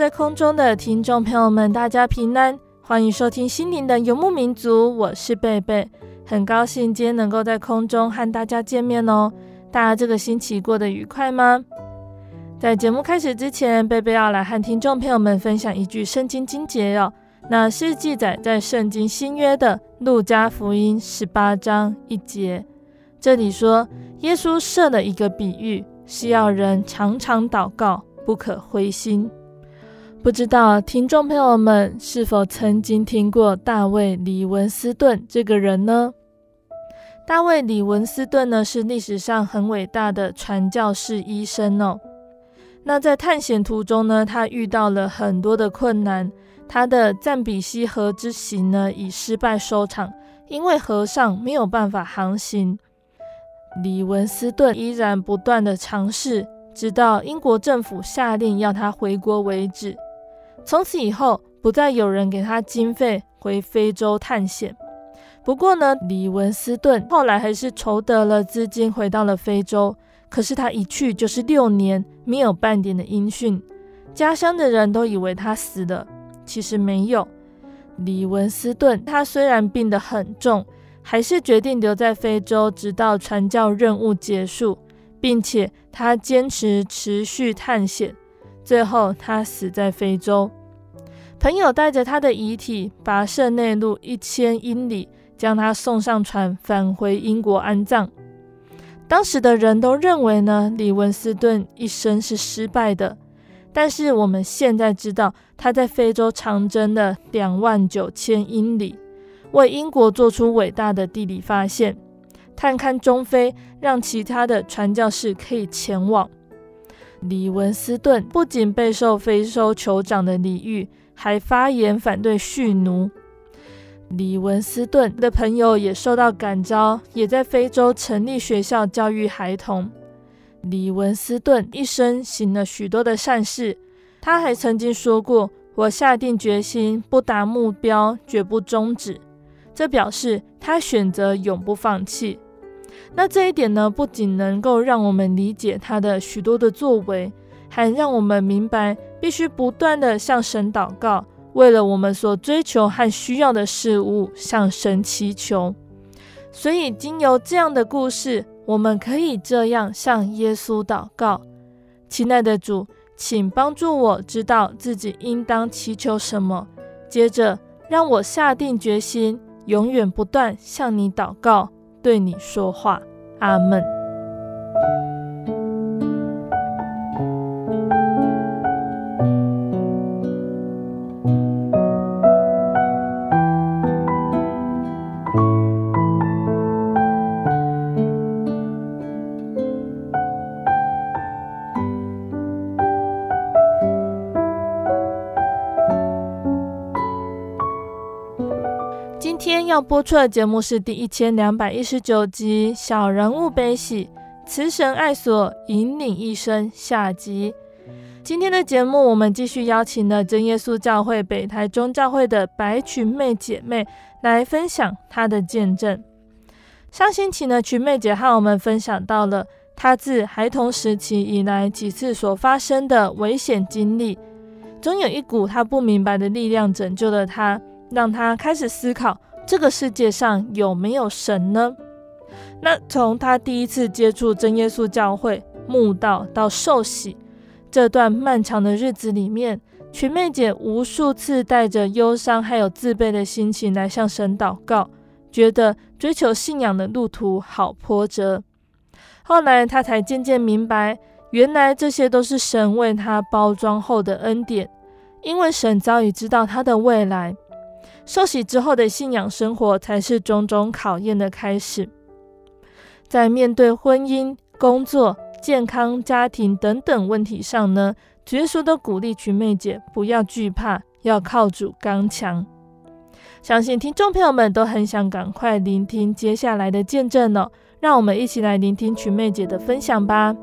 在空中的听众朋友们，大家平安，欢迎收听心灵的游牧民族，我是贝贝，很高兴今天能够在空中和大家见面哦。大家这个星期过得愉快吗？在节目开始之前，贝贝要来和听众朋友们分享一句圣经经节哦，那是记载在圣经新约的路加福音十八章一节，这里说耶稣设了一个比喻，是要人常常祷告，不可灰心。不知道听众朋友们是否曾经听过大卫·李文斯顿这个人呢？大卫·李文斯顿呢，是历史上很伟大的传教士医生哦。那在探险途中呢，他遇到了很多的困难。他的赞比西河之行呢，以失败收场，因为河上没有办法航行。李文斯顿依然不断的尝试，直到英国政府下令要他回国为止。从此以后，不再有人给他经费回非洲探险。不过呢，李文斯顿后来还是筹得了资金，回到了非洲。可是他一去就是六年，没有半点的音讯。家乡的人都以为他死了，其实没有。李文斯顿他虽然病得很重，还是决定留在非洲，直到传教任务结束，并且他坚持持续探险。最后，他死在非洲。朋友带着他的遗体，跋涉内陆一千英里，将他送上船，返回英国安葬。当时的人都认为呢，李文斯顿一生是失败的。但是我们现在知道，他在非洲长征了两万九千英里，为英国做出伟大的地理发现，探勘中非，让其他的传教士可以前往。李文斯顿不仅备受非洲酋长的礼遇，还发言反对蓄奴。李文斯顿的朋友也受到感召，也在非洲成立学校教育孩童。李文斯顿一生行了许多的善事，他还曾经说过：“我下定决心，不达目标绝不终止。”这表示他选择永不放弃。那这一点呢，不仅能够让我们理解他的许多的作为，还让我们明白必须不断地向神祷告，为了我们所追求和需要的事物向神祈求。所以，经由这样的故事，我们可以这样向耶稣祷告：亲爱的主，请帮助我知道自己应当祈求什么，接着让我下定决心，永远不断向你祷告。对你说话，阿门。播出的节目是第一千两百一十九集《小人物悲喜，慈神爱所引领一生》下集。今天的节目，我们继续邀请了真耶稣教会北台中教会的白群妹姐妹来分享她的见证。上星期呢，群妹姐和我们分享到了她自孩童时期以来几次所发生的危险经历，总有一股她不明白的力量拯救了她，让她开始思考这个世界上有没有神呢？那从他第一次接触真耶稣教会、慕道到受洗这段漫长的日子里面。群妹姐无数次带着忧伤还有自卑的心情来向神祷告，觉得追求信仰的路途好波折。后来她才渐渐明白，原来这些都是神为她包装后的恩典，因为神早已知道她的未来。受洗之后的信仰生活，才是种种考验的开始。在面对婚姻、工作、健康、家庭等等问题上呢，主耶稣都鼓励群妹姐不要惧怕，要靠主刚强。相信听众朋友们都很想赶快聆听接下来的见证呢、哦，让我们一起来聆听群妹姐的分享吧。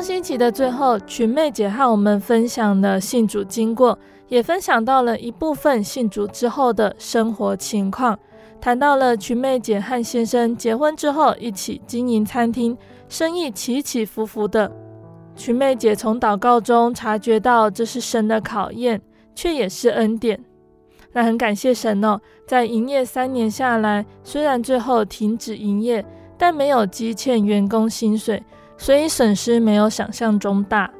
上星期的最后，群妹姐和我们分享了信主经过，也分享到了一部分信主之后的生活情况，谈到了群妹姐和先生结婚之后一起经营餐厅，生意起起伏伏的。群妹姐从祷告中察觉到这是神的考验，却也是恩典。那很感谢神哦，在营业三年下来，虽然最后停止营业，但没有积欠员工薪水。所以损失没有想象中大。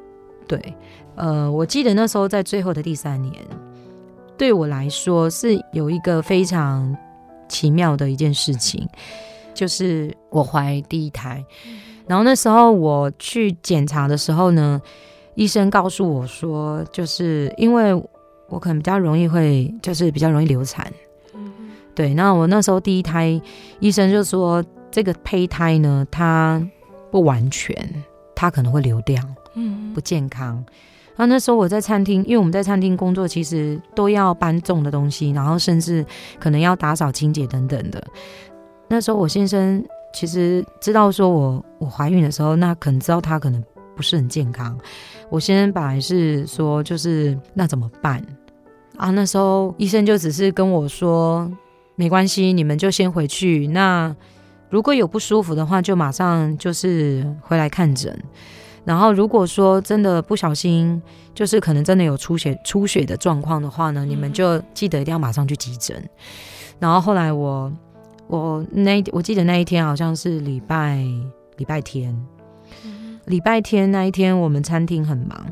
对，呃，我记得那时候在最后的第三年，对我来说是有一个非常奇妙的一件事情，就是我怀第一胎。然后那时候我去检查的时候呢，医生告诉我说，就是因为我可能比较容易会，就是比较容易流产。对，那我那时候第一胎，医生就说这个胚胎呢，它。不完全，它可能会流掉，嗯，不健康。那那时候我在餐厅，因为我们在餐厅工作，其实都要搬重的东西，然后甚至可能要打扫清洁等等的。那时候我先生其实知道说我我怀孕的时候，那可能知道他可能不是很健康。我先生本来是说就是那怎么办啊？那时候医生就只是跟我说没关系，你们就先回去。那如果有不舒服的话，就马上就是回来看诊。然后如果说真的不小心，就是可能真的有出血出血的状况的话呢，你们就记得一定要马上去急诊。然后后来我我那我记得那一天好像是礼拜礼拜天，礼拜天那一天我们餐厅很忙，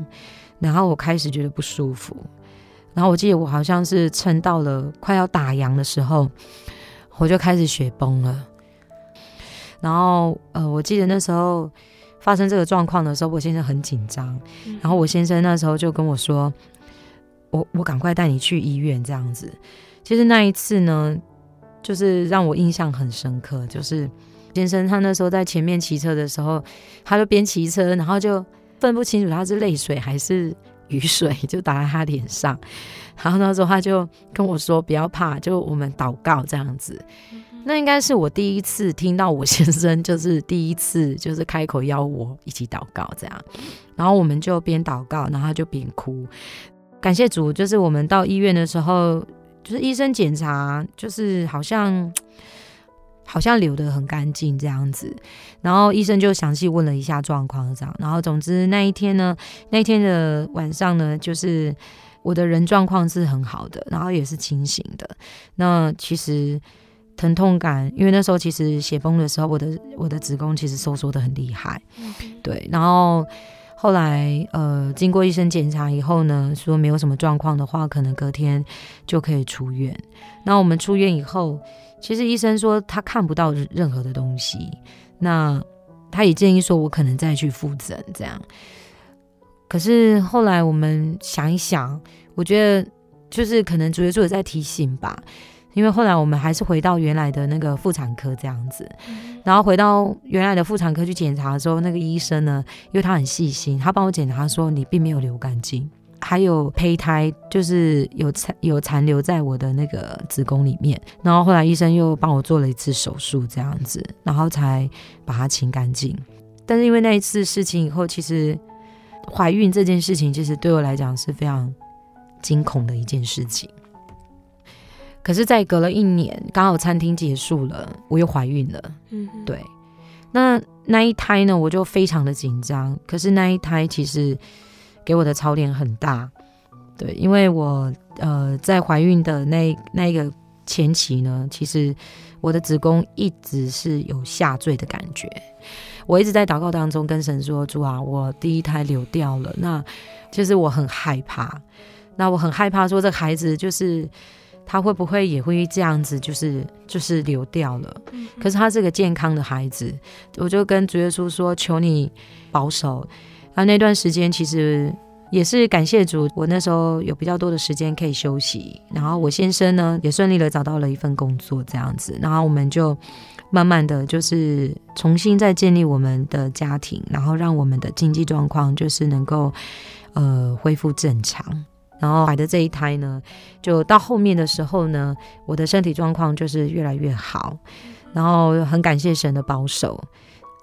然后我开始觉得不舒服。然后我记得我好像是撑到了快要打烊的时候，我就开始血崩了。然后，呃，我记得那时候发生这个状况的时候，我先生很紧张。然后我先生那时候就跟我说：“我我赶快带你去医院。”这样子。其实那一次呢，就是让我印象很深刻。就是先生他那时候在前面骑车的时候，他就边骑车，然后就分不清楚他是泪水还是雨水，就打在他脸上。然后那时候他就跟我说：“不要怕，就我们祷告这样子。”那应该是我第一次听到我先生，就是第一次就是开口邀我一起祷告这样，然后我们就边祷告，然后就边哭。感谢主，就是我们到医院的时候，就是医生检查，就是好像好像流得很干净这样子，然后医生就详细问了一下状况这样，然后总之那一天呢，那一天的晚上呢，就是我的人状况是很好的，然后也是清醒的。那其实。疼痛感，因为那时候其实血崩的时候，我的我的子宫其实收缩的很厉害，对。然后后来呃，经过医生检查以后呢，说没有什么状况的话，可能隔天就可以出院。那我们出院以后，其实医生说他看不到任何的东西，那他也建议说我可能再去复诊这样。可是后来我们想一想，我觉得就是可能主耶稣也在提醒吧。因为后来我们还是回到原来的那个妇产科这样子，然后回到原来的妇产科去检查的时候，那个医生呢，因为他很细心，他帮我检查说，你并没有流干净，还有胚胎，就是有残有残留在我的那个子宫里面。然后后来医生又帮我做了一次手术，这样子，然后才把它清干净。但是因为那一次事情以后，其实怀孕这件事情，其实对我来讲是非常惊恐的一件事情。可是，在隔了一年，刚好餐厅结束了，我又怀孕了。嗯，对。那那一胎呢，我就非常的紧张。可是那一胎其实给我的槽点很大，对，因为我呃在怀孕的那那一个前期呢，其实我的子宫一直是有下坠的感觉。我一直在祷告当中跟神说：“主啊，我第一胎流掉了，那其实我很害怕。那我很害怕说这孩子就是。”他会不会也会这样子，就是就是流掉了？可是他是个健康的孩子，我就跟主耶稣说：“求你保守。”啊，那段时间其实也是感谢主，我那时候有比较多的时间可以休息。然后我先生呢也顺利的找到了一份工作，这样子，然后我们就慢慢的就是重新再建立我们的家庭，然后让我们的经济状况就是能够呃恢复正常。然后怀的这一胎呢，就到后面的时候呢，我的身体状况就是越来越好，然后很感谢神的保守。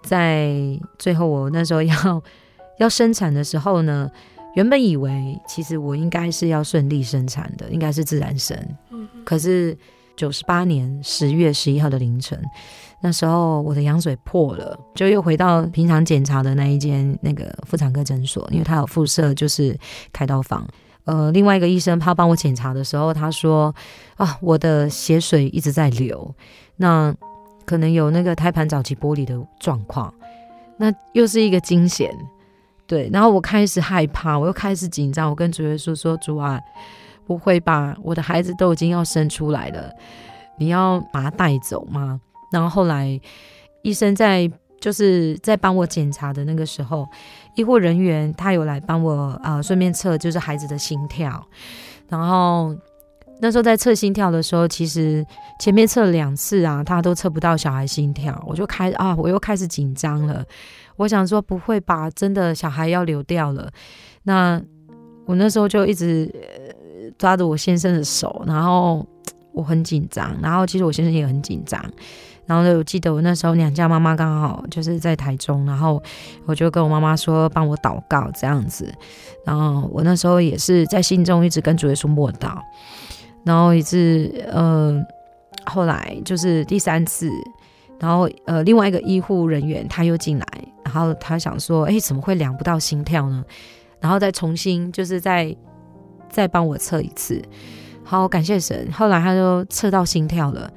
在最后我那时候要 要生产的时候呢，原本以为其实我应该是要顺利生产的，应该是自然生。可是九十八年十月十一号的凌晨，那时候我的羊水破了，就又回到平常检查的那一间那个妇产科诊所，因为它有附设就是开刀房。呃，另外一个医生他帮我检查的时候，他说啊，我的血水一直在流，那可能有那个胎盘早期剥离的状况，那又是一个惊险，对，然后我开始害怕，我又开始紧张，我跟主耶稣说，主啊，不会吧，我的孩子都已经要生出来了，你要把他带走吗？然后后来医生在。就是在帮我检查的那个时候，医护人员他有来帮我啊，顺便测就是孩子的心跳。然后那时候在测心跳的时候，其实前面测了两次啊，他都测不到小孩心跳，我就开啊，我又开始紧张了。我想说不会吧，真的小孩要流掉了。那我那时候就一直抓着我先生的手，然后我很紧张，然后其实我先生也很紧张。然后呢，我记得我那时候娘家妈妈刚好就是在台中，然后我就跟我妈妈说，帮我祷告这样子。然后我那时候也是在心中一直跟主耶稣默祷，然后一直呃，后来就是第三次，然后呃，另外一个医护人员他又进来，然后他想说，哎，怎么会量不到心跳呢？然后再重新就是再再帮我测一次。好，感谢神，后来他就测到心跳了。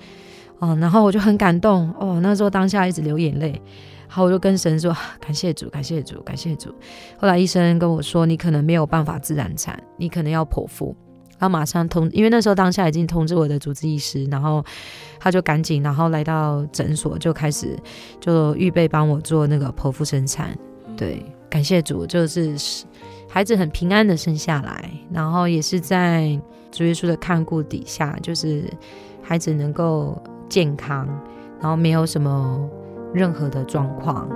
哦，然后我就很感动哦，那时候当下一直流眼泪，好，我就跟神说感谢主，感谢主，感谢主。后来医生跟我说，你可能没有办法自然产，你可能要剖腹。然后马上通，因为那时候当下已经通知我的主治医师，然后他就赶紧，然后来到诊所就开始就预备帮我做那个剖腹生产。对，感谢主，就是孩子很平安的生下来，然后也是在主耶稣的看顾底下，就是孩子能够。健康，然后没有什么任何的状况。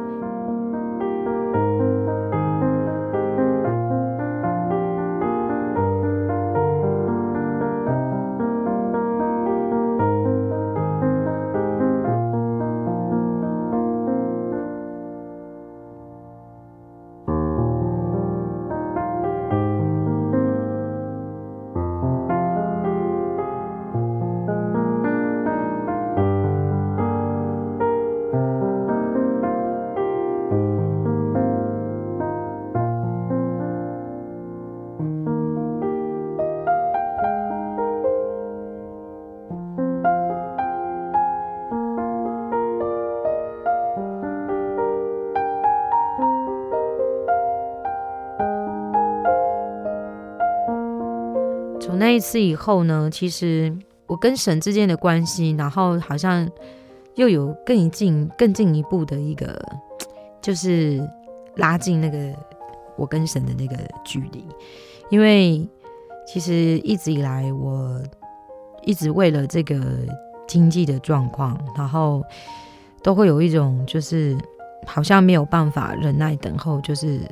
那一次以后呢，其实我跟神之间的关系，然后好像又有更一进、更进一步的一个，就是拉近那个我跟神的那个距离。因为其实一直以来，我一直为了这个经济的状况，然后都会有一种就是好像没有办法忍耐等候，就是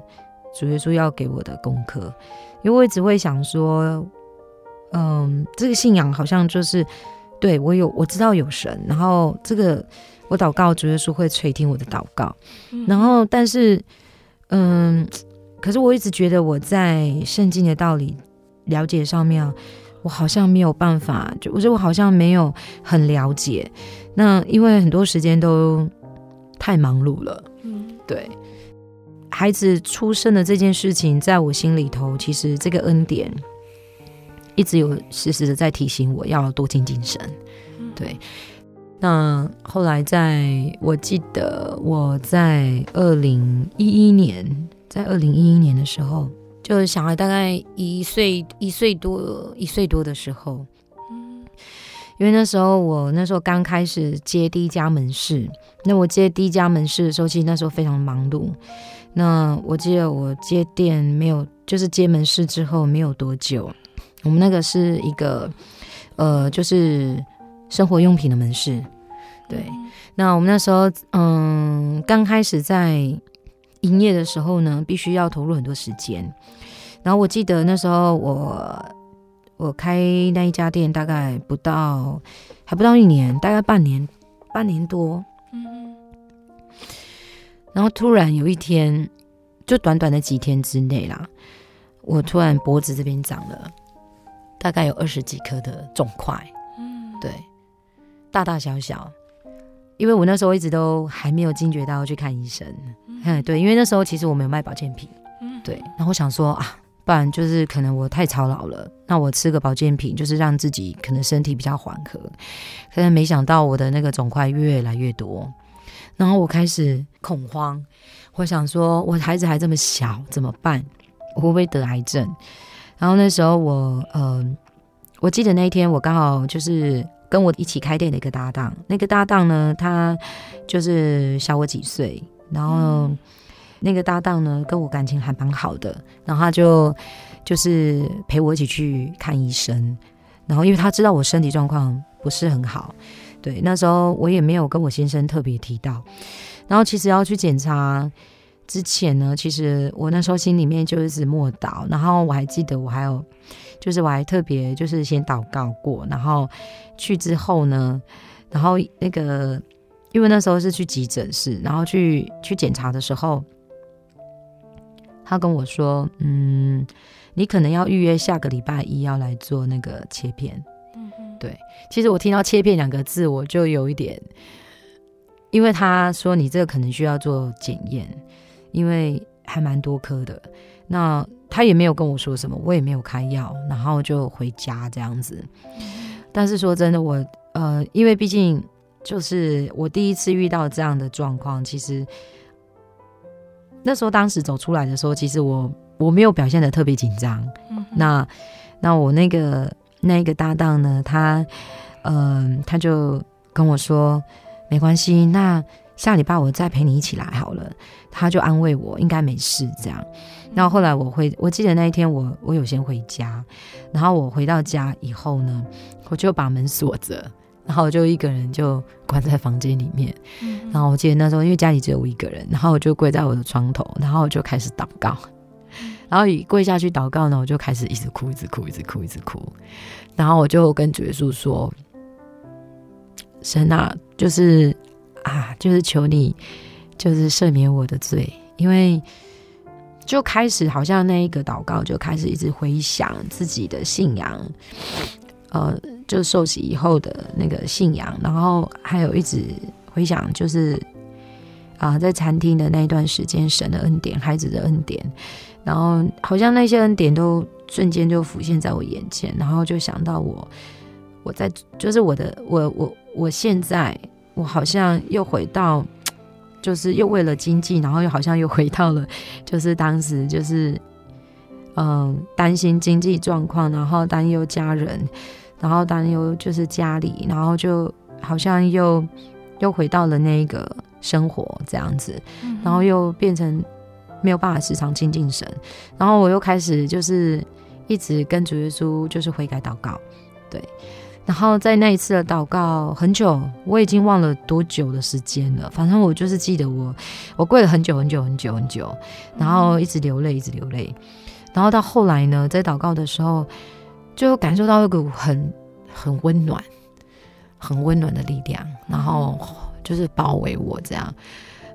主耶稣要给我的功课，因为我一直会想说，嗯，这个信仰好像就是对我有我知道有神，然后这个我祷告主耶稣会垂听我的祷告，然后但是嗯，可是我一直觉得我在圣经的道理了解上面啊，我好像没有办法，就我觉得我好像没有很了解，那因为很多时间都太忙碌了，嗯，对。孩子出生的这件事情，在我心里头，其实这个恩典一直有时时的在提醒我要多精精神。对，那后来在我记得我在二零一一年，在二零一一年的时候，就是小孩大概一岁一岁多一岁多的时候，因为那时候我那时候刚开始接第一家门市，那我接第一家门市的时候，其实那时候非常忙碌。那我记得我接店没有，就是接门市之后没有多久，我们那个是一个，呃，就是生活用品的门市，对。那我们那时候，嗯，刚开始在营业的时候呢，必须要投入很多时间。然后我记得那时候我我开那一家店大概不到，还不到一年，大概半年，半年多。然后突然有一天，就短短的几天之内啦，我突然脖子这边长了大概有二十几颗的肿块，嗯，对，大大小小。因为我那时候一直都还没有惊觉到要去看医生，嗯，对，因为那时候其实我没有卖保健品，嗯，对。然后我想说啊，不然就是可能我太操劳了，那我吃个保健品，就是让自己可能身体比较缓和。可是没想到我的那个肿块越来越多。然后我开始恐慌，我想说，我孩子还这么小，怎么办？我会不会得癌症？然后那时候我，呃，我记得那一天我刚好就是跟我一起开店的一个搭档，那个搭档呢，他就是小我几岁，然后那个搭档呢跟我感情还蛮好的，然后他就就是陪我一起去看医生，然后因为他知道我身体状况不是很好。对，那时候我也没有跟我先生特别提到，然后其实要去检查之前呢，其实我那时候心里面就一直默祷，然后我还记得我还有，就是我还特别就是先祷告过，然后去之后呢，然后那个因为那时候是去急诊室，然后去去检查的时候，他跟我说，嗯，你可能要预约下个礼拜一要来做那个切片。对，其实我听到“切片”两个字，我就有一点，因为他说你这个可能需要做检验，因为还蛮多颗的。那他也没有跟我说什么，我也没有开药，然后就回家这样子。但是说真的，我呃，因为毕竟就是我第一次遇到这样的状况，其实那时候当时走出来的时候，其实我我没有表现的特别紧张。嗯，那那我那个。那个搭档呢，他，嗯、呃，他就跟我说，没关系，那下礼拜我再陪你一起来好了。他就安慰我，应该没事这样。然后后来我回，我记得那一天我我有先回家，然后我回到家以后呢，我就把门锁着，然后我就一个人就关在房间里面。然后我记得那时候因为家里只有我一个人，然后我就跪在我的床头，然后我就开始祷告。然后一跪下去祷告呢，我就开始一直哭，一直哭，一直哭，一直哭。然后我就跟主耶稣说：“神啊，就是啊，就是求你，就是赦免我的罪。因为就开始好像那一个祷告就开始一直回想自己的信仰，呃，就受洗以后的那个信仰，然后还有一直回想，就是啊，在餐厅的那一段时间，神的恩典，孩子的恩典。”然后好像那些恩典都瞬间就浮现在我眼前，然后就想到我，我在就是我的我我我现在我好像又回到，就是又为了经济，然后又好像又回到了，就是当时就是嗯担心经济状况，然后担忧家人，然后担忧就是家里，然后就好像又又回到了那个生活这样子，然后又变成。没有办法时常精进神，然后我又开始就是一直跟主耶稣就是悔改祷告，对，然后在那一次的祷告很久，我已经忘了多久的时间了。反正我就是记得我，我跪了很久很久很久很久，然后一直流泪，一直流泪。然后到后来呢，在祷告的时候，就感受到一股很很温暖、很温暖的力量，然后就是包围我这样。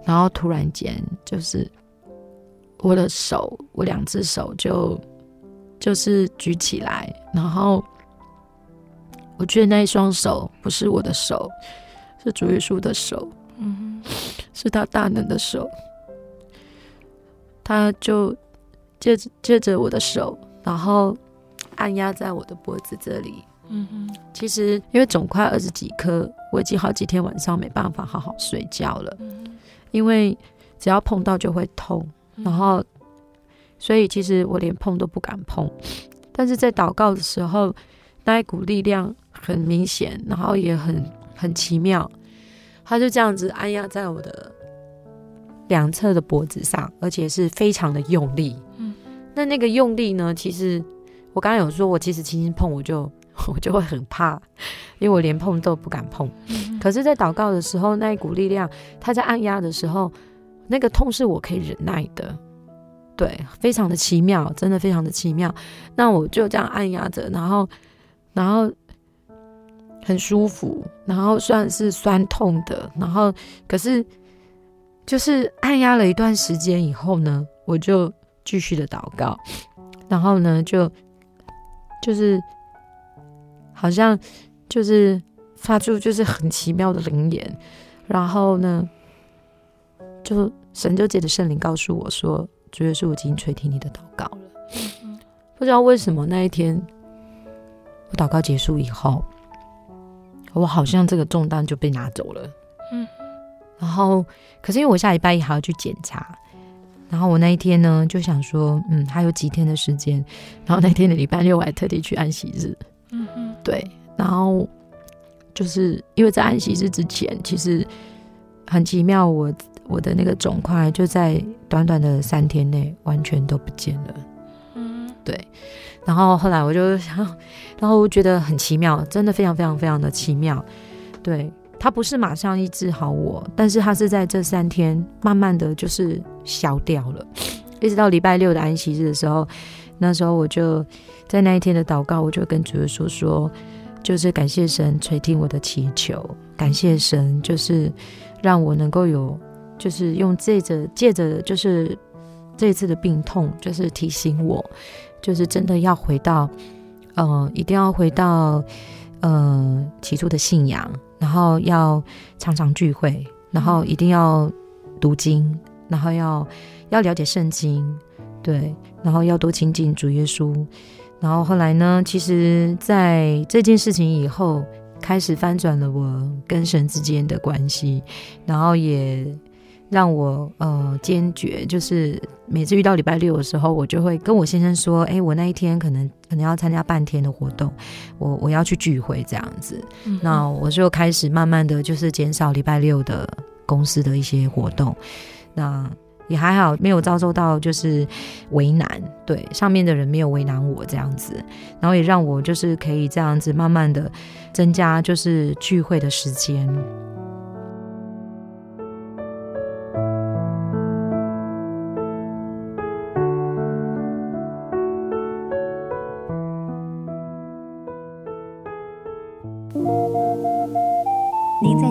然后突然间，就是我的手，我两只手就就是举起来，然后。我觉得那一双手不是我的手，是主耶稣的手，嗯，是他大能的手。他就借着借着我的手，然后按压在我的脖子这里，嗯哼。其实因为肿块二十几颗，我已经好几天晚上没办法好好睡觉了，因为只要碰到就会痛，然后所以其实我连碰都不敢碰。但是在祷告的时候，那一股力量。很明显，然后也很很奇妙，他就这样子按压在我的两侧的脖子上，而且是非常的用力。嗯，那那个用力呢？其实我刚刚有说，我其实轻轻碰我就 我就会很怕，因为我连碰都不敢碰。嗯，可是，在祷告的时候，那一股力量，他在按压的时候，那个痛是我可以忍耐的。对，非常的奇妙，真的非常的奇妙。那我就这样按压着，然后，然后。很舒服，然后虽然是酸痛的，然后可是就是按压了一段时间以后呢，我就继续的祷告，然后呢就就是好像就是发出就是很奇妙的灵言，然后呢就神就借着圣灵告诉我说，主耶稣已经垂听你的祷告了。不知道为什么那一天我祷告结束以后。我好像这个重担就被拿走了，嗯，然后可是因为我下礼拜一还要去检查，然后我那一天呢就想说，嗯，还有几天的时间，然后那天的礼拜六我还特地去安息日，嗯嗯，对，然后就是因为在安息日之前，其实很奇妙，我我的那个肿块就在短短的三天内完全都不见了，嗯，对。然后后来我就想，然后我觉得很奇妙，真的非常非常非常的奇妙。对，他不是马上医治好我，但是他是在这三天慢慢的就是消掉了，一直到礼拜六的安息日的时候，那时候我就在那一天的祷告，我就跟主耶稣说，就是感谢神垂听我的祈求，感谢神就是让我能够有，就是用这着借着就是这一次的病痛，就是提醒我。就是真的要回到，呃，一定要回到，呃，起初的信仰，然后要常常聚会，然后一定要读经，然后要要了解圣经，对，然后要多亲近主耶稣。然后后来呢，其实在这件事情以后，开始翻转了我跟神之间的关系，然后也。让我呃坚决，就是每次遇到礼拜六的时候，我就会跟我先生说：“哎，我那一天可能可能要参加半天的活动，我我要去聚会这样子。嗯”那我就开始慢慢的就是减少礼拜六的公司的一些活动。那也还好，没有遭受到就是为难，对上面的人没有为难我这样子，然后也让我就是可以这样子慢慢的增加就是聚会的时间。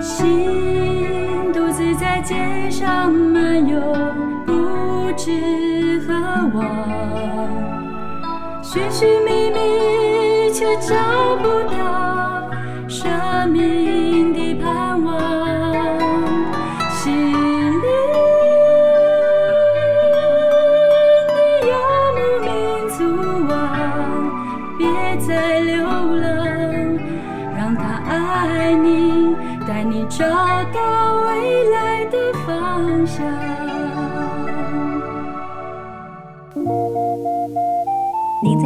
心独自在街上漫游，不知何往，寻寻觅觅却找不到生命。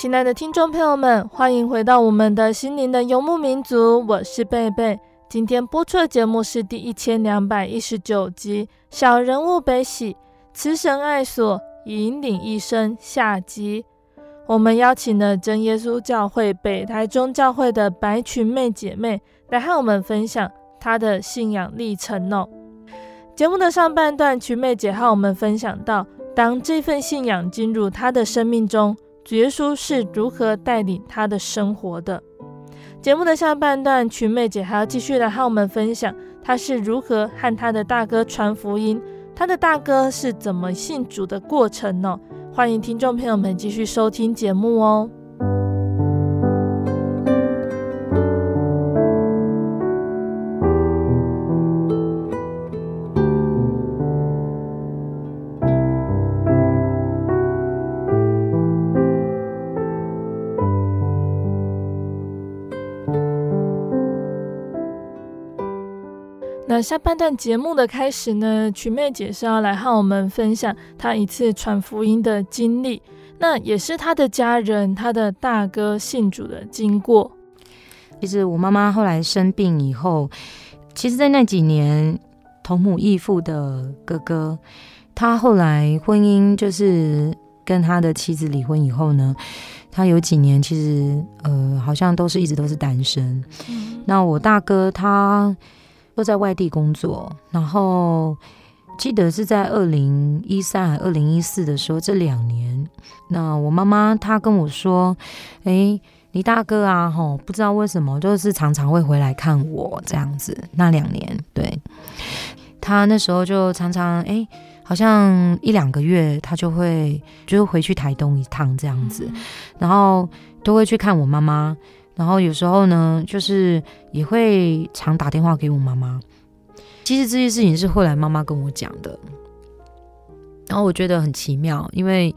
亲爱的听众朋友们，欢迎回到我们的心灵的游牧民族，我是贝贝。今天播出的节目是第一千两百一十九集《小人物悲喜，慈神爱所引领一生》下集。我们邀请了真耶稣教会北台中教会的白裙妹姐妹来和我们分享她的信仰历程哦。节目的上半段，群妹姐和我们分享到，当这份信仰进入她的生命中。主耶稣是如何带领他的生活的？节目的下半段，群妹姐还要继续来和我们分享，她是如何和她的大哥传福音，她的大哥是怎么信主的过程呢？欢迎听众朋友们继续收听节目哦。下半段节目的开始呢，曲妹姐是要来和我们分享她一次传福音的经历，那也是她的家人、她的大哥信主的经过。其实我妈妈后来生病以后，其实，在那几年同母异父的哥哥，他后来婚姻就是跟他的妻子离婚以后呢，他有几年其实呃，好像都是一直都是单身。嗯、那我大哥他。都在外地工作，然后记得是在二零一三、二零一四的时候，这两年，那我妈妈她跟我说：“哎，你大哥啊，吼，不知道为什么，就是常常会回来看我这样子。那两年，对，他那时候就常常，哎，好像一两个月，他就会就是回去台东一趟这样子，然后都会去看我妈妈。”然后有时候呢，就是也会常打电话给我妈妈。其实这些事情是后来妈妈跟我讲的，然后我觉得很奇妙，因为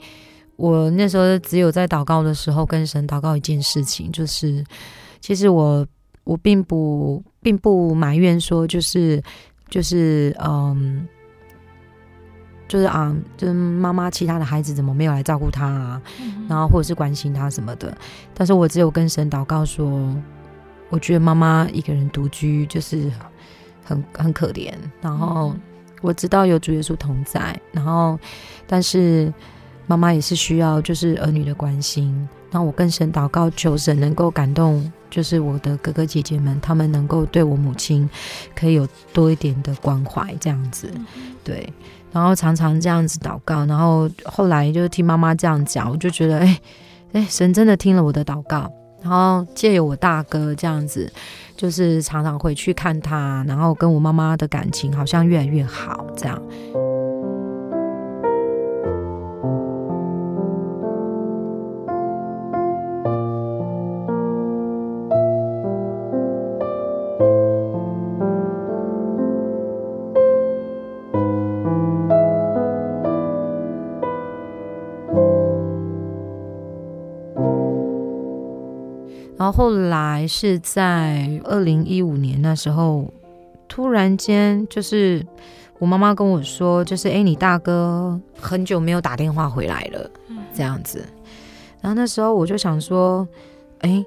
我那时候只有在祷告的时候跟神祷告一件事情，就是其实我我并不并不埋怨说，就是就是嗯。就是啊，就是妈妈其他的孩子怎么没有来照顾他啊？嗯、然后或者是关心他什么的。但是我只有跟神祷告说，我觉得妈妈一个人独居就是很很可怜。然后我知道有主耶稣同在，然后但是妈妈也是需要就是儿女的关心。那我跟神祷告，求神能够感动，就是我的哥哥姐姐们，他们能够对我母亲可以有多一点的关怀，这样子，对。然后常常这样子祷告，然后后来就听妈妈这样讲，我就觉得，哎，哎，神真的听了我的祷告。然后借由我大哥这样子，就是常常回去看他，然后跟我妈妈的感情好像越来越好，这样。后来是在二零一五年那时候，突然间就是我妈妈跟我说，就是哎，你大哥很久没有打电话回来了，这样子。然后那时候我就想说，哎，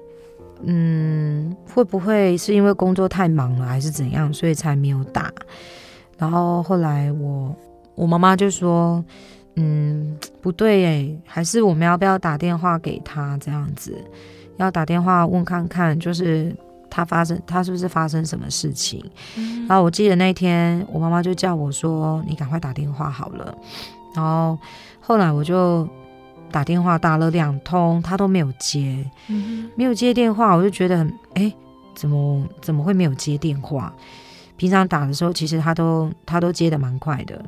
嗯，会不会是因为工作太忙了，还是怎样，所以才没有打？然后后来我我妈妈就说，嗯，不对哎，还是我们要不要打电话给他这样子？要打电话问看看，就是他发生他是不是发生什么事情？嗯、然后我记得那天我妈妈就叫我说：“你赶快打电话好了。”然后后来我就打电话打了两通，他都没有接，嗯、没有接电话，我就觉得很哎，怎么怎么会没有接电话？平常打的时候，其实他都他都接的蛮快的。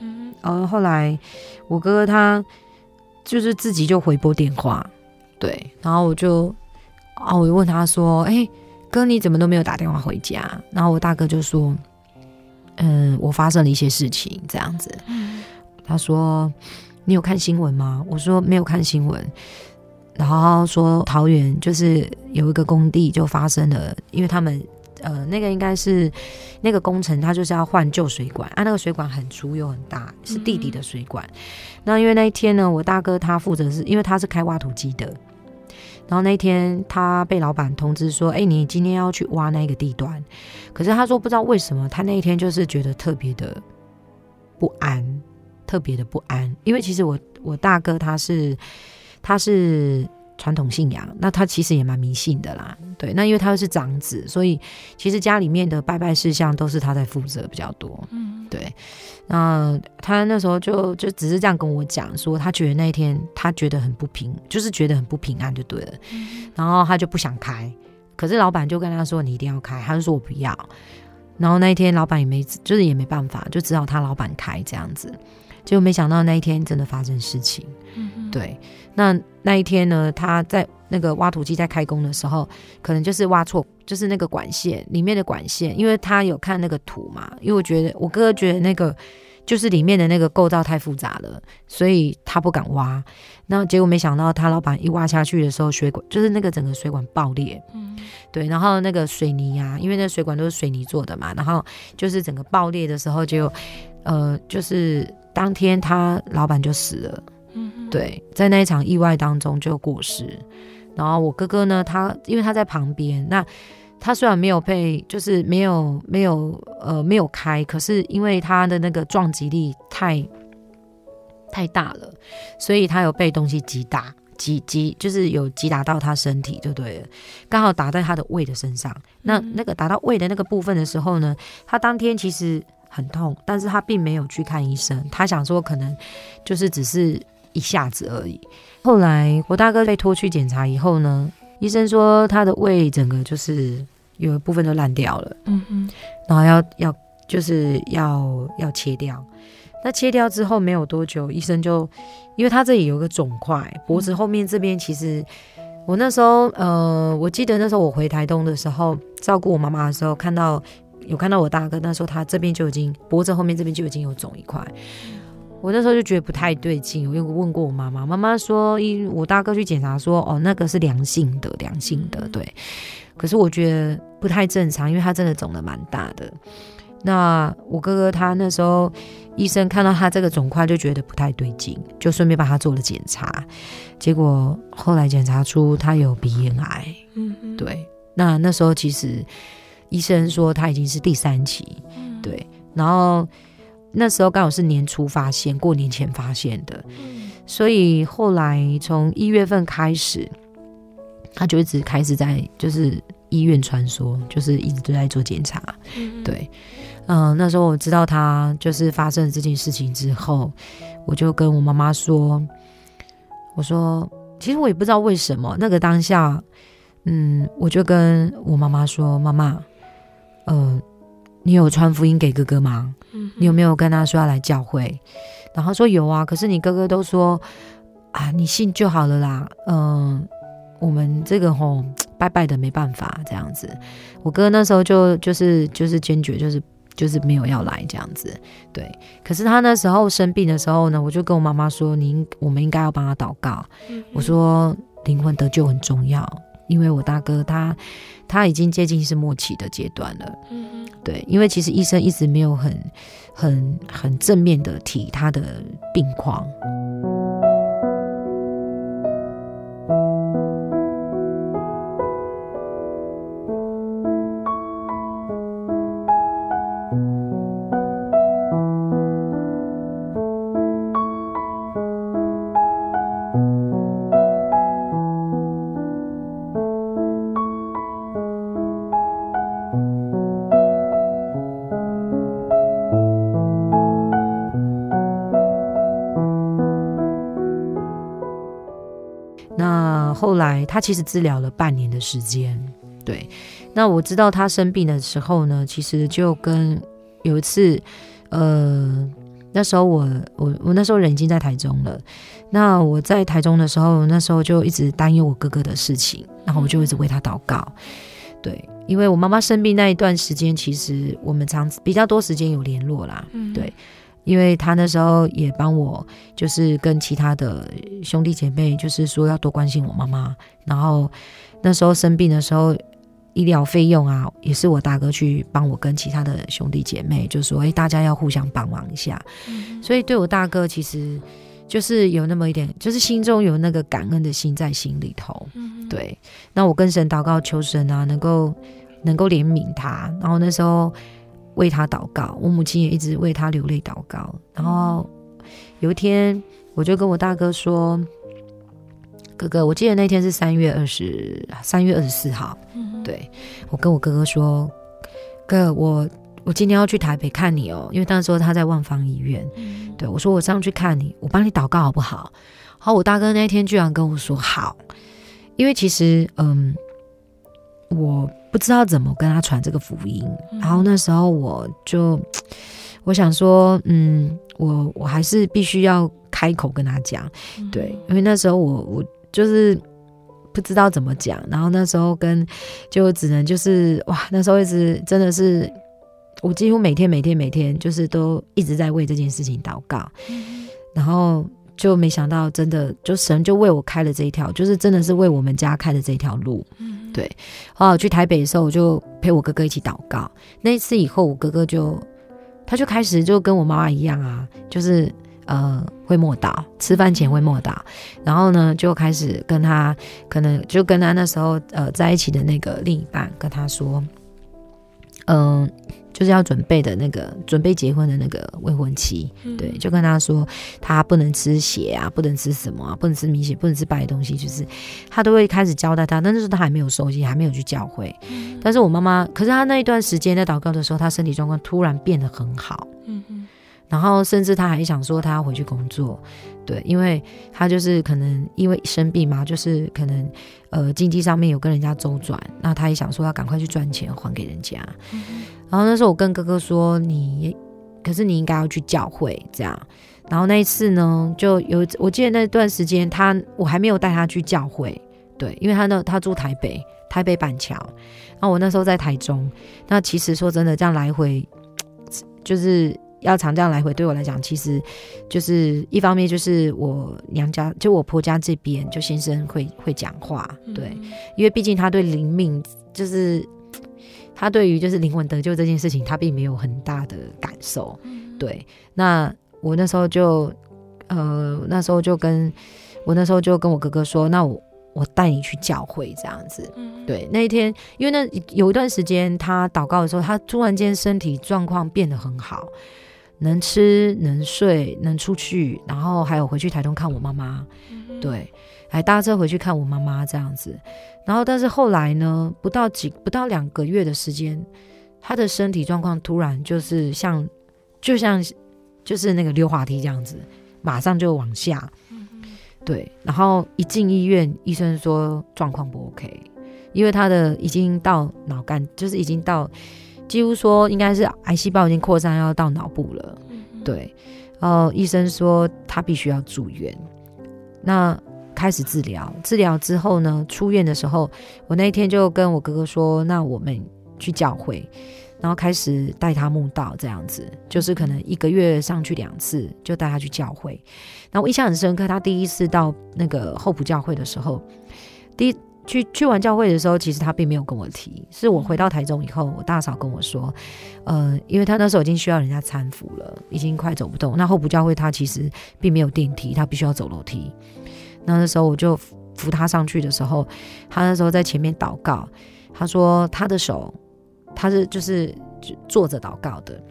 嗯，然后后来我哥哥他就是自己就回拨电话。对，然后我就啊，我就问他说：“哎，哥，你怎么都没有打电话回家？”然后我大哥就说：“嗯，我发生了一些事情，这样子。”他说：“你有看新闻吗？”我说：“没有看新闻。”然后说桃园就是有一个工地就发生了，因为他们呃那个应该是那个工程，他就是要换旧水管啊，那个水管很粗又很大，是弟弟的水管。嗯、那因为那一天呢，我大哥他负责是因为他是开挖土机的。然后那天他被老板通知说：“哎，你今天要去挖那个地段。”可是他说不知道为什么，他那一天就是觉得特别的不安，特别的不安。因为其实我我大哥他是他是。传统信仰，那他其实也蛮迷信的啦。对，那因为他又是长子，所以其实家里面的拜拜事项都是他在负责比较多。嗯，对。那他那时候就就只是这样跟我讲说，他觉得那一天他觉得很不平，就是觉得很不平安就对了。嗯，然后他就不想开，可是老板就跟他说：“你一定要开。”他就说：“我不要。”然后那一天老板也没就是也没办法，就只好他老板开这样子。结果没想到那一天真的发生事情。嗯，对。那那一天呢，他在那个挖土机在开工的时候，可能就是挖错，就是那个管线里面的管线，因为他有看那个图嘛。因为我觉得我哥哥觉得那个就是里面的那个构造太复杂了，所以他不敢挖。那结果没想到他老板一挖下去的时候，水管就是那个整个水管爆裂。嗯，对。然后那个水泥啊，因为那个水管都是水泥做的嘛，然后就是整个爆裂的时候就，呃，就是当天他老板就死了。对，在那一场意外当中就过世，然后我哥哥呢，他因为他在旁边，那他虽然没有被，就是没有没有呃没有开，可是因为他的那个撞击力太太大了，所以他有被东西击打击击，就是有击打到他身体，就对了，刚好打在他的胃的身上。那那个打到胃的那个部分的时候呢，他当天其实很痛，但是他并没有去看医生，他想说可能就是只是。一下子而已。后来我大哥被拖去检查以后呢，医生说他的胃整个就是有一部分都烂掉了，嗯嗯，然后要要就是要要切掉。那切掉之后没有多久，医生就因为他这里有个肿块，脖子后面这边其实我那时候呃，我记得那时候我回台东的时候照顾我妈妈的时候，看到有看到我大哥，那时候他这边就已经脖子后面这边就已经有肿一块。我那时候就觉得不太对劲，我又问过我妈妈，妈妈说，一我大哥去检查说，哦，那个是良性的，良性的，对。可是我觉得不太正常，因为他真的肿的蛮大的。那我哥哥他那时候医生看到他这个肿块就觉得不太对劲，就顺便帮他做了检查，结果后来检查出他有鼻咽癌。嗯嗯，对。那那时候其实医生说他已经是第三期，对，然后。那时候刚好是年初发现，过年前发现的，所以后来从一月份开始，他就一直开始在就是医院穿梭，就是一直都在做检查。对，嗯、呃，那时候我知道他就是发生了这件事情之后，我就跟我妈妈说，我说其实我也不知道为什么那个当下，嗯，我就跟我妈妈说，妈妈，嗯、呃。你有传福音给哥哥吗？嗯，你有没有跟他说要来教会？然后说有啊，可是你哥哥都说啊，你信就好了啦。嗯，我们这个吼拜拜的没办法这样子。我哥那时候就就是就是坚决就是就是没有要来这样子。对，可是他那时候生病的时候呢，我就跟我妈妈说，您我们应该要帮他祷告。我说灵魂得救很重要，因为我大哥他他已经接近是末期的阶段了。对，因为其实医生一直没有很、很、很正面的提他的病况。他其实治疗了半年的时间，对。那我知道他生病的时候呢，其实就跟有一次，呃，那时候我我我那时候人已经在台中了。那我在台中的时候，那时候就一直担忧我哥哥的事情，然后我就一直为他祷告。对，因为我妈妈生病那一段时间，其实我们常比较多时间有联络啦。嗯，对。因为他那时候也帮我，就是跟其他的兄弟姐妹，就是说要多关心我妈妈。然后那时候生病的时候，医疗费用啊，也是我大哥去帮我跟其他的兄弟姐妹，就说哎，大家要互相帮忙一下。嗯，所以对我大哥，其实就是有那么一点，就是心中有那个感恩的心在心里头。嗯，对。那我跟神祷告，求神啊，能够能够怜悯他。然后那时候。为他祷告，我母亲也一直为他流泪祷告。然后有一天，我就跟我大哥说：“哥哥，我记得那天是三月二十，三月二十四号。嗯、对，我跟我哥哥说，哥，我我今天要去台北看你哦，因为当时他在万方医院。嗯、对，我说我上去看你，我帮你祷告好不好？好，我大哥那天居然跟我说好，因为其实，嗯，我。不知道怎么跟他传这个福音，然后那时候我就 我想说，嗯，我我还是必须要开口跟他讲，对，因为那时候我我就是不知道怎么讲，然后那时候跟就只能就是哇，那时候一直真的是我几乎每天每天每天就是都一直在为这件事情祷告，然后。就没想到，真的就神就为我开了这一条，就是真的是为我们家开的这条路。嗯，对。后来我去台北的时候，我就陪我哥哥一起祷告。那一次以后，我哥哥就他就开始就跟我妈妈一样啊，就是呃会默祷，吃饭前会默祷，然后呢就开始跟他可能就跟他那时候呃在一起的那个另一半跟他说，嗯、就是要准备的那个准备结婚的那个未婚妻，嗯、对，就跟他说他不能吃血啊，不能吃什么啊，不能吃米血，不能吃白的东西，就是他都会开始交代他。但是他还没有受洗，还没有去教会。嗯、但是我妈妈，可是他那一段时间在祷告的时候，他身体状况突然变得很好。嗯嗯。然后甚至他还想说他要回去工作，对，因为他就是可能因为生病嘛，就是可能呃经济上面有跟人家周转，那他也想说要赶快去赚钱还给人家。嗯然后那时候我跟哥哥说，你，可是你应该要去教会这样。然后那一次呢，就有我记得那段时间他我还没有带他去教会，对，因为他那他住台北，台北板桥，然后我那时候在台中。那其实说真的，这样来回就是要常这样来回，对我来讲，其实就是一方面就是我娘家就我婆家这边就先生会会讲话，对，因为毕竟他对灵命就是。他对于就是灵魂得救这件事情，他并没有很大的感受。对，那我那时候就，呃，那时候就跟我那时候就跟我哥哥说，那我我带你去教会这样子。对，那一天，因为那有一段时间他祷告的时候，他突然间身体状况变得很好，能吃能睡能出去，然后还有回去台东看我妈妈。对。还搭车回去看我妈妈这样子，然后但是后来呢，不到几不到两个月的时间，他的身体状况突然就是像就像就是那个溜滑梯这样子，马上就往下。对，然后一进医院，医生说状况不 OK，因为他的已经到脑干，就是已经到几乎说应该是癌细胞已经扩散要到脑部了。对，然后医生说他必须要住院。那开始治疗，治疗之后呢，出院的时候，我那一天就跟我哥哥说：“那我们去教会，然后开始带他慕道，这样子，就是可能一个月上去两次，就带他去教会。然后我印象很深刻，他第一次到那个后埔教会的时候，第一去去完教会的时候，其实他并没有跟我提，是我回到台中以后，我大嫂跟我说，呃，因为他那时候已经需要人家搀扶了，已经快走不动。那后补教会他其实并没有电梯，他必须要走楼梯。”那那时候我就扶他上去的时候，他那时候在前面祷告。他说他的手，他是就是坐着祷告的。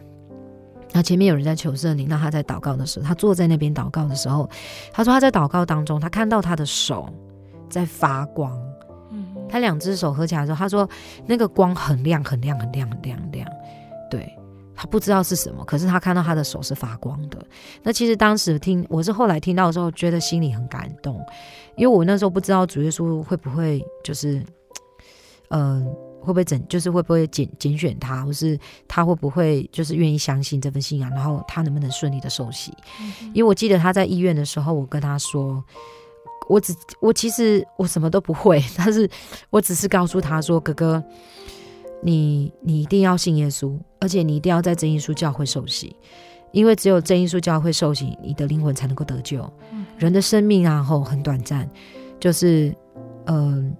那前面有人在求圣灵，那他在祷告的时候，他坐在那边祷告的时候，他说他在祷告当中，他看到他的手在发光。他两只手合起来的时候，他说那个光很亮很亮很亮很亮很亮。对，他不知道是什么，可是他看到他的手是发光的。那其实当时听，我是后来听到的时候，觉得心里很感动，因为我那时候不知道主耶稣会不会就是，嗯、会不会整，就是会不会拣拣选他，或是他会不会就是愿意相信这份信仰，然后他能不能顺利的受洗？因为我记得他在医院的时候，我跟他说，我只我其实我什么都不会，但是我只是告诉他说，哥哥。你你一定要信耶稣，而且你一定要在真耶稣教会受洗，因为只有真耶稣教会受洗，你的灵魂才能够得救。嗯、人的生命啊，后很短暂，就是嗯、呃，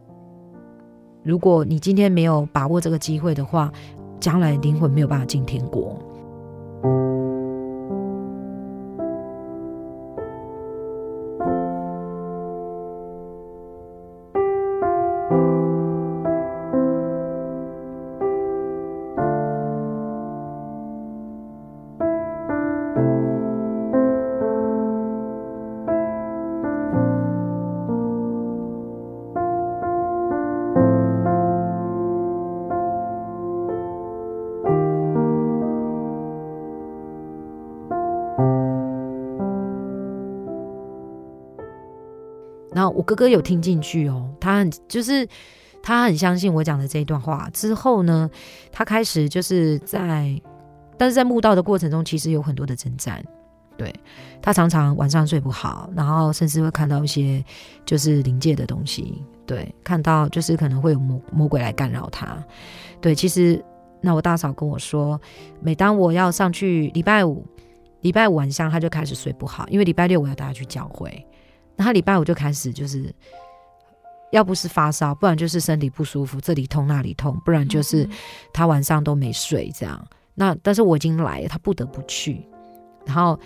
如果你今天没有把握这个机会的话，将来灵魂没有办法进天国。我哥哥有听进去哦，他很就是他很相信我讲的这一段话。之后呢，他开始就是在，但是在墓道的过程中，其实有很多的征战。对，他常常晚上睡不好，然后甚至会看到一些就是灵界的东西。对，看到就是可能会有魔魔鬼来干扰他。对，其实那我大嫂跟我说，每当我要上去礼拜五，礼拜五晚上他就开始睡不好，因为礼拜六我要带他去教会。那他礼拜五就开始，就是要不是发烧，不然就是身体不舒服，这里痛那里痛，不然就是他晚上都没睡这样。那但是我已经来了，他不得不去，然后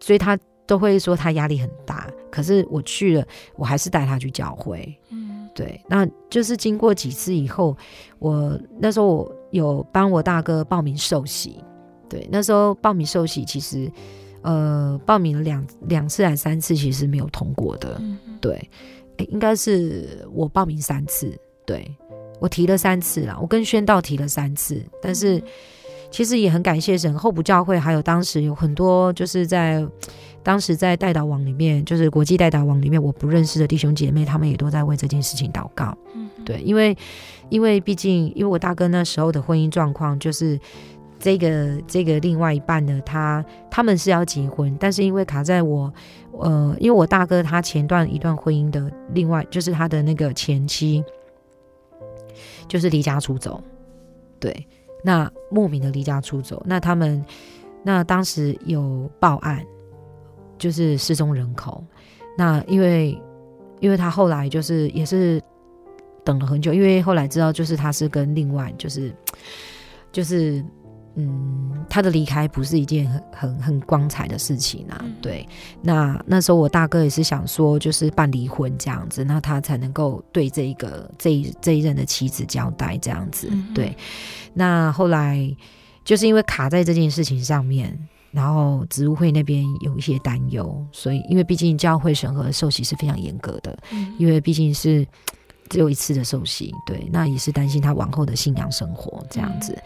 所以他都会说他压力很大。可是我去了，我还是带他去教会。嗯，对，那就是经过几次以后，我那时候我有帮我大哥报名受洗。对，那时候报名受洗其实。呃，报名了两两次还三次，其实没有通过的。嗯、对，欸，应该是我报名三次，对，我提了三次啦，我跟宣道提了三次，但是其实也很感谢神，后补教会还有当时有很多就是在当时在代祷网里面，就是国际代祷网里面我不认识的弟兄姐妹，他们也都在为这件事情祷告。嗯，对，因为因为毕竟因为我大哥那时候的婚姻状况就是。这个这个另外一半呢，他他们是要结婚，但是因为卡在我，呃，因为我大哥他前段一段婚姻的另外就是他的那个前妻，就是离家出走，对，那莫名的离家出走，那他们那当时有报案，就是失踪人口，那因为因为他后来就是也是等了很久，因为后来知道就是他是跟另外就是就是。嗯，他的离开不是一件很很很光彩的事情啊。对，那那时候我大哥也是想说，就是办离婚这样子，那他才能够对这一个这一这一任的妻子交代这样子。对，那后来就是因为卡在这件事情上面，然后植物会那边有一些担忧，所以因为毕竟教会审核受洗是非常严格的，因为毕竟是。只有一次的受洗，对，那也是担心他往后的信仰生活这样子。嗯、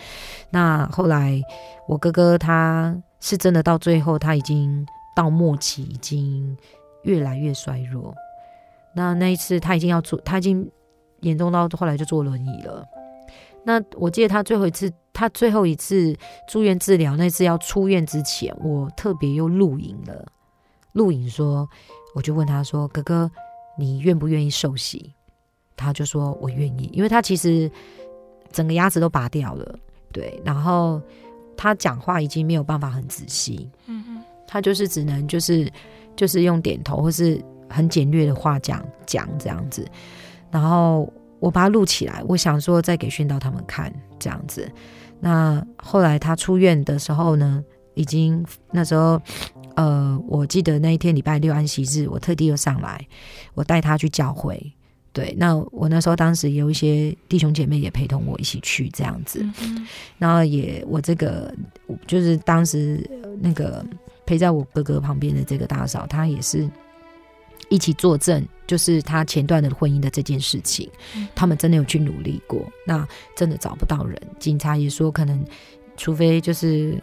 那后来我哥哥他是真的到最后他已经到末期，已经越来越衰弱。那那一次他已经要坐，他已经严重到后来就坐轮椅了。那我记得他最后一次，他最后一次住院治疗，那次要出院之前，我特别又录影了，录影说，我就问他说：“哥哥，你愿不愿意受洗？”他就说：“我愿意，因为他其实整个牙齿都拔掉了，对，然后他讲话已经没有办法很仔细，嗯哼，他就是只能就是就是用点头或是很简略的话讲讲这样子，然后我把它录起来，我想说再给训导他们看这样子。那后来他出院的时候呢，已经那时候，呃，我记得那一天礼拜六安息日，我特地又上来，我带他去教会。”对，那我那时候当时有一些弟兄姐妹也陪同我一起去这样子，嗯、然后也我这个就是当时那个陪在我哥哥旁边的这个大嫂，她也是一起作证，就是她前段的婚姻的这件事情，嗯、他们真的有去努力过，那真的找不到人，警察也说可能除非就是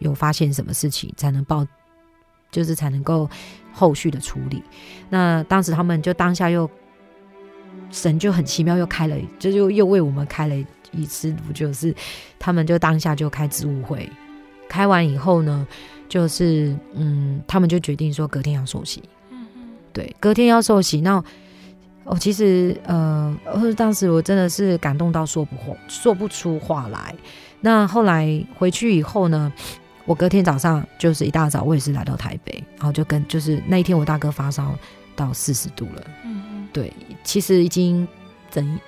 有发现什么事情，才能报，就是才能够后续的处理。那当时他们就当下又神就很奇妙，又开了，就又又为我们开了一次，就是他们就当下就开植物会，开完以后呢，就是嗯，他们就决定说隔天要受洗。嗯嗯，对，隔天要受洗，那。哦，其实，呃，当时我真的是感动到说不话，说不出话来。那后来回去以后呢，我隔天早上就是一大早，我也是来到台北，然后就跟就是那一天我大哥发烧到四十度了。嗯嗯，对，其实已经整，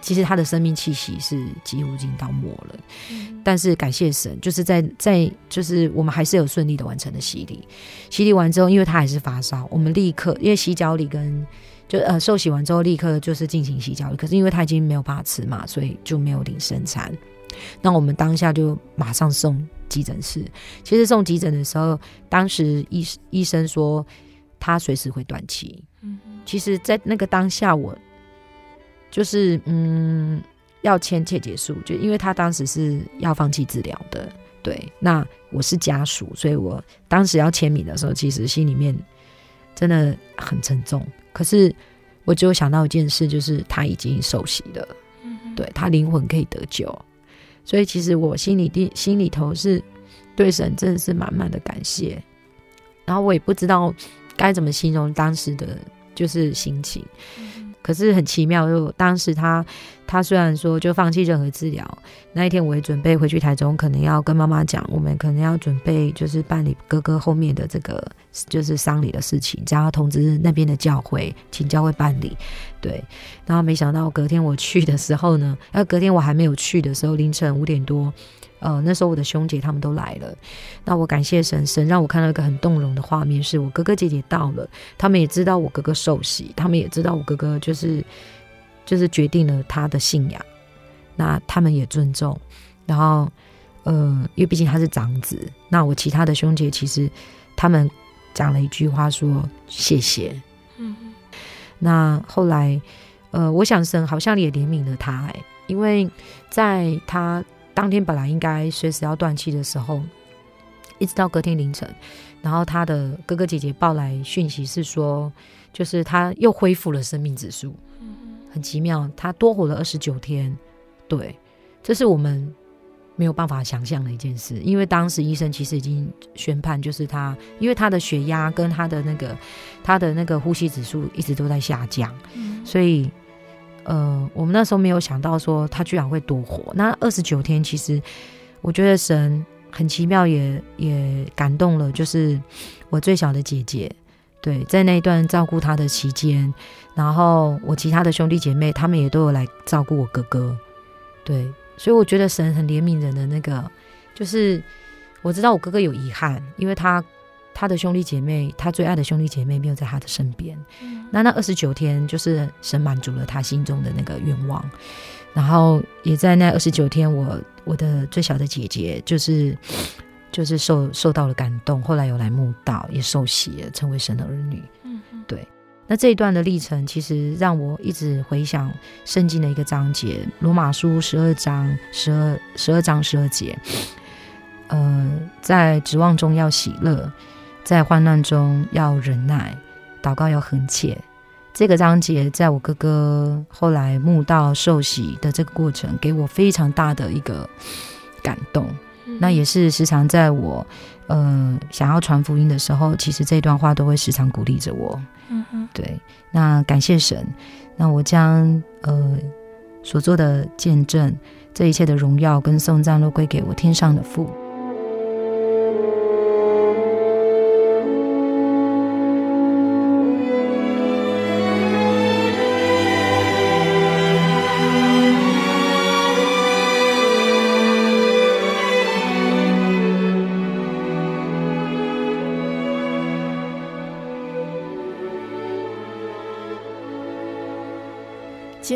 其实他的生命气息是几乎已经到末了。嗯，但是感谢神，就是在在就是我们还是有顺利的完成了洗礼。洗礼完之后，因为他还是发烧，我们立刻因为洗脚礼跟就呃受洗完之后，立刻就是进行洗脚。可是因为他已经没有办法吃嘛，所以就没有领生产。那我们当下就马上送急诊室。其实送急诊的时候，当时医医生说他随时会断气。嗯，其实，在那个当下，我就是嗯要签切结束，就因为他当时是要放弃治疗的。对，那我是家属，所以我当时要签名的时候，其实心里面真的很沉重。可是，我只有想到一件事，就是他已经受洗了，嗯、对他灵魂可以得救，所以其实我心里地心里头是对神真的是满满的感谢，然后我也不知道该怎么形容当时的就是心情。嗯可是很奇妙，就当时他他虽然说就放弃任何治疗，那一天我也准备回去台中，可能要跟妈妈讲，我们可能要准备就是办理哥哥后面的这个就是丧礼的事情，只要通知那边的教会，请教会办理。对，然后没想到隔天我去的时候呢，要隔天我还没有去的时候，凌晨五点多。呃，那时候我的兄姐他们都来了，那我感谢神，神让我看到一个很动容的画面，是我哥哥姐姐到了，他们也知道我哥哥受洗，他们也知道我哥哥就是就是决定了他的信仰，那他们也尊重，然后呃，因为毕竟他是长子，那我其他的兄姐其实他们讲了一句话说谢谢，嗯，那后来呃，我想神好像也怜悯了他，哎，因为在他。当天本来应该随时要断气的时候，一直到隔天凌晨，然后他的哥哥姐姐报来讯息是说，就是他又恢复了生命指数，很奇妙，他多活了二十九天。对，这是我们没有办法想象的一件事，因为当时医生其实已经宣判，就是他因为他的血压跟他的那个他的那个呼吸指数一直都在下降，所以。呃，我们那时候没有想到说他居然会多活。那二十九天，其实我觉得神很奇妙也，也也感动了。就是我最小的姐姐，对，在那一段照顾他的期间，然后我其他的兄弟姐妹，他们也都有来照顾我哥哥。对，所以我觉得神很怜悯人的那个，就是我知道我哥哥有遗憾，因为他。他的兄弟姐妹，他最爱的兄弟姐妹没有在他的身边。嗯、那那二十九天，就是神满足了他心中的那个愿望。然后也在那二十九天我，我我的最小的姐姐，就是就是受受到了感动，后来有来慕道，也受洗了，成为神的儿女。嗯，对。那这一段的历程，其实让我一直回想圣经的一个章节，《罗马书》十二章十二十二章十二节。呃，在指望中要喜乐。在患难中要忍耐，祷告要恒切。这个章节在我哥哥后来墓道受洗的这个过程，给我非常大的一个感动。嗯、那也是时常在我呃想要传福音的时候，其实这段话都会时常鼓励着我。嗯哼，对。那感谢神，那我将呃所做的见证，这一切的荣耀跟颂赞都归给我天上的父。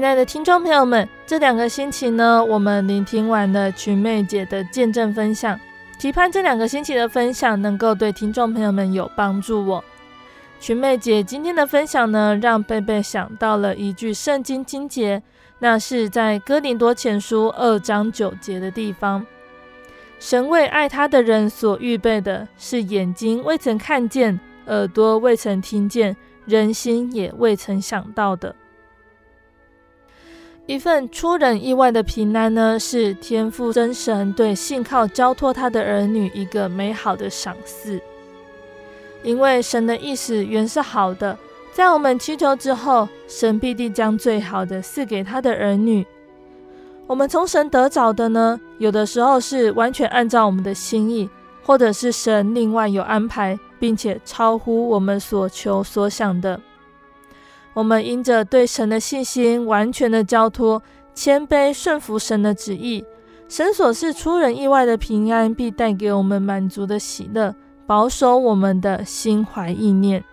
亲爱的听众朋友们，这两个星期呢，我们聆听完了群妹姐的见证分享，期盼这两个星期的分享能够对听众朋友们有帮助哦。群妹姐今天的分享呢，让贝贝想到了一句圣经经节，那是在哥林多前书二章九节的地方。神为爱他的人所预备的是眼睛未曾看见，耳朵未曾听见，人心也未曾想到的。一份出人意外的平安呢，是天父真神对信靠交托他的儿女一个美好的赏赐。因为神的意思原是好的，在我们祈求之后，神必定将最好的赐给他的儿女。我们从神得着的呢，有的时候是完全按照我们的心意，或者是神另外有安排，并且超乎我们所求所想的。我们因着对神的信心，完全的交托，谦卑顺服神的旨意，神所赐出人意外的平安，必带给我们满足的喜乐，保守我们的心怀意念。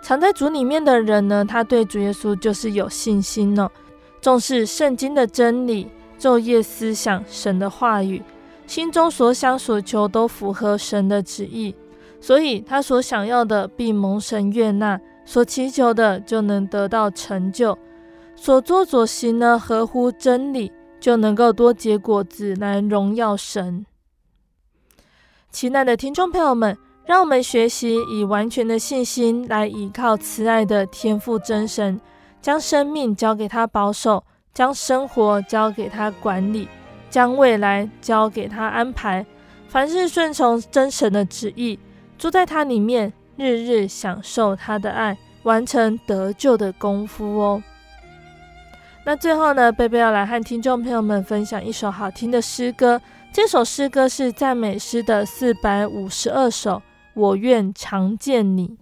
藏在主里面的人呢，他对主耶稣就是有信心呢、哦，重视圣经的真理，昼夜思想神的话语，心中所想所求都符合神的旨意，所以他所想要的必蒙神悦纳。所祈求的就能得到成就，所作所行呢，合乎真理，就能够多结果子来荣耀神。亲爱的听众朋友们，让我们学习以完全的信心来依靠慈爱的天父真神，将生命交给他保守，将生活交给他管理，将未来交给他安排，凡事顺从真神的旨意，住在他里面。日日享受他的爱，完成得救的功夫哦。那最后呢，贝贝要来和听众朋友们分享一首好听的诗歌。这首诗歌是赞美诗的四百五十二首。我愿常见你。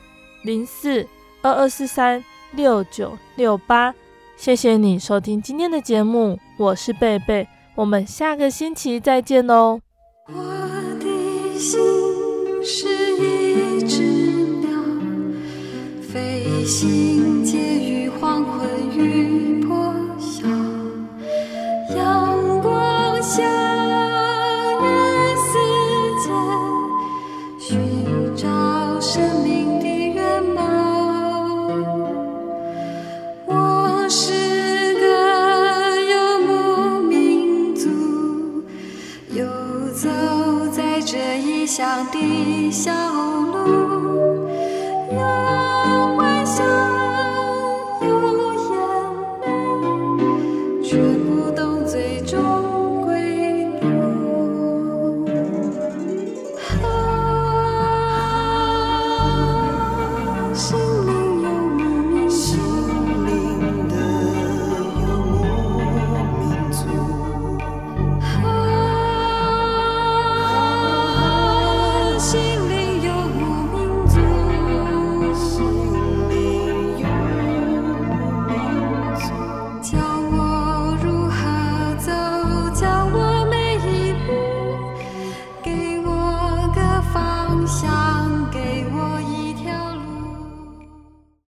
零四二二四三六九六八。谢谢你收听今天的节目，我是贝贝，我们下个星期再见哦。我的心是一只鸟，飞行介于。